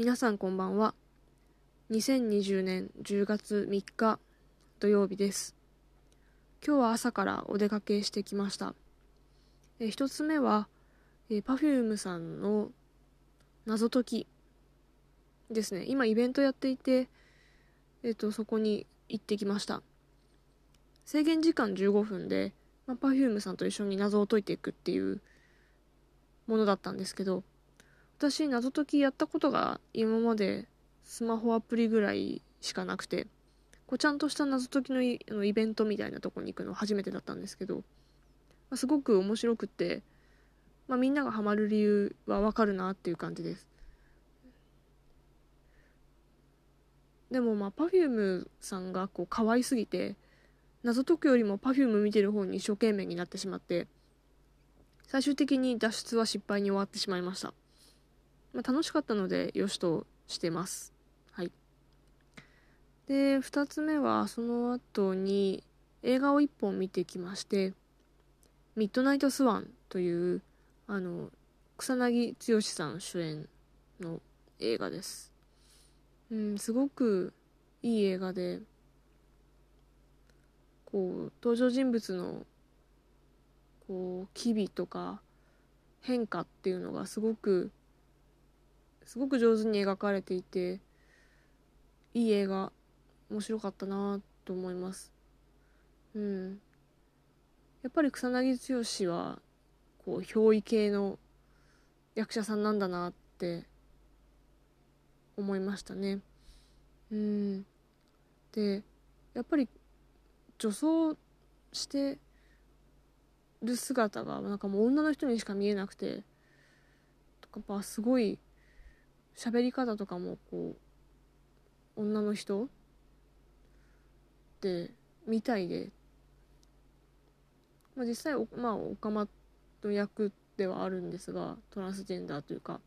皆さんこんばんは。2020年10月3日土曜日です。今日は朝からお出かけしてきました。え一つ目は Perfume さんの謎解きですね。今イベントやっていてえっとそこに行ってきました。制限時間15分で、まあ、Perfume さんと一緒に謎を解いていくっていうものだったんですけど私謎解きやったことが今までスマホアプリぐらいしかなくてこうちゃんとした謎解きのイのイベントみたいなとこに行くの初めてだったんですけど、まあ、すごく面白くて、まあ、みんながハマる理由はわかるなっていう感じです。でもまあ Perfume さんがこう可愛すぎて謎解くよりも Perfume 見てる方に一生懸命になってしまって最終的に脱出は失敗に終わってしまいました。まあ、楽しかったのでよしとしてます。はい。で、2つ目はその後に映画を1本見てきまして、ミッドナイトスワンという、あの、草薙剛さん主演の映画です。うん、すごくいい映画で、こう、登場人物の、こう、機微とか変化っていうのがすごくすごく上手に描かれていていい映画面白かったなと思います。うん。やっぱり草薙剛はこう憑依系の役者さんなんだなって思いましたね。うん。でやっぱり女装してる姿がなんかもう女の人にしか見えなくてとかやっぱすごい喋り方とかもこう女の人ってみたいで、まあ、実際おまあオカマの役ではあるんですがトランスジェンダーというか。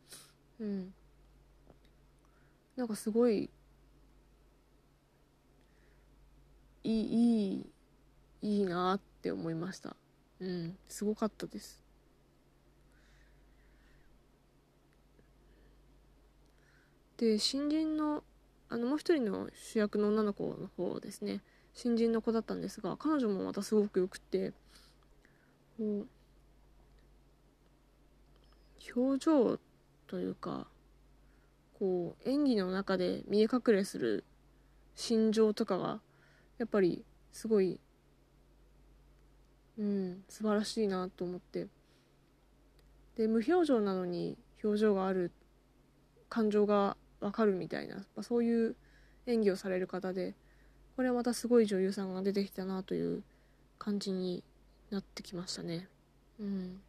うん。なんかすごいいいいいいいなって思いました。うん。すごかったです。で新人のあのもう一人の主役の女の子の方ですね。新人の子だったんですが彼女もまたすごくよくて。こう表情というかこう演技の中で見え隠れする心情とかがやっぱりすごいうん素晴らしいなと思って。で無表情なのに表情がある感情がわかるみたいな、まあ、そういう演技をされる方でこれはまたすごい女優さんが出てきたなという感じになってきましたね。うん。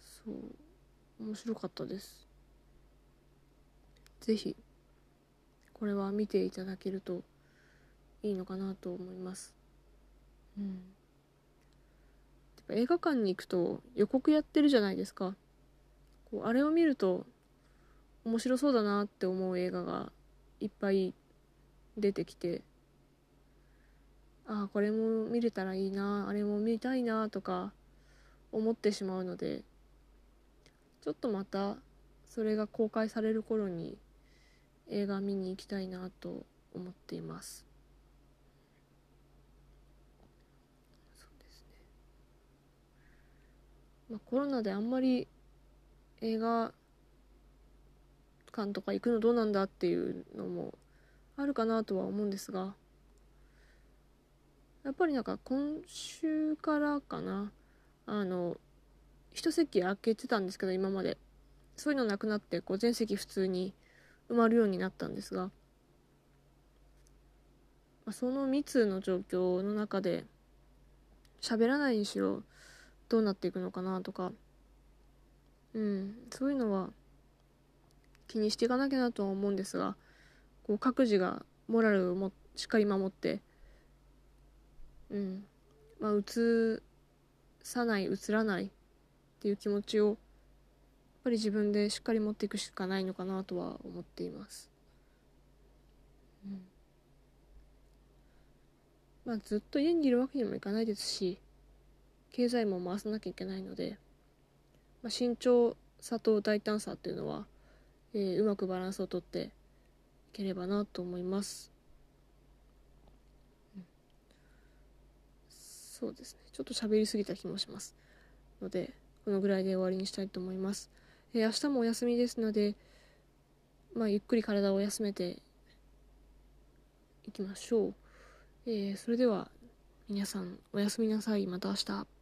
そう。面白かったです。是非これは見ていただけるといいのかなと思います。うん。映画館に行くと予告やってるじゃないですか。こうあれを見ると面白そうだなって思う映画がいっぱい出てきてああこれも見れたらいいなあれも見たいなとか思ってしまうのでちょっとまたそれが公開される頃に映画見に行きたいなと思っています。そうですね。まあコロナであんまり映画館とか行くのどうなんだっていうのもあるかなとは思うんですがやっぱりなんか今週からかなあの一席空けてたんですけど今まで。そういうのなくなってこう全席普通に埋まるようになったんですが、まあ、その密の状況の中で喋らないにしろどうなっていくのかなとかうんそういうのは気にしていかなきゃなとは思うんですがこう各自がモラルをもしっかり守ってうんまあ映さない映らないっていう気持ちをやっぱり自分でしっかり持っていくしかないのかなとは思っています。うんまあ、ずっと家にいるわけにもいかないですし経済も回さなきゃいけないので、まあ、慎重さと大胆さっていうのはえー、うまくバランスをとっていければなと思います、うん、そうですね。ちょっと喋りすぎた気もしますのでこのぐらいで終わりにしたいと思います、えー、明日もお休みですのでまあゆっくり体を休めていきましょう、えー、それでは皆さんおやすみなさい。また明日。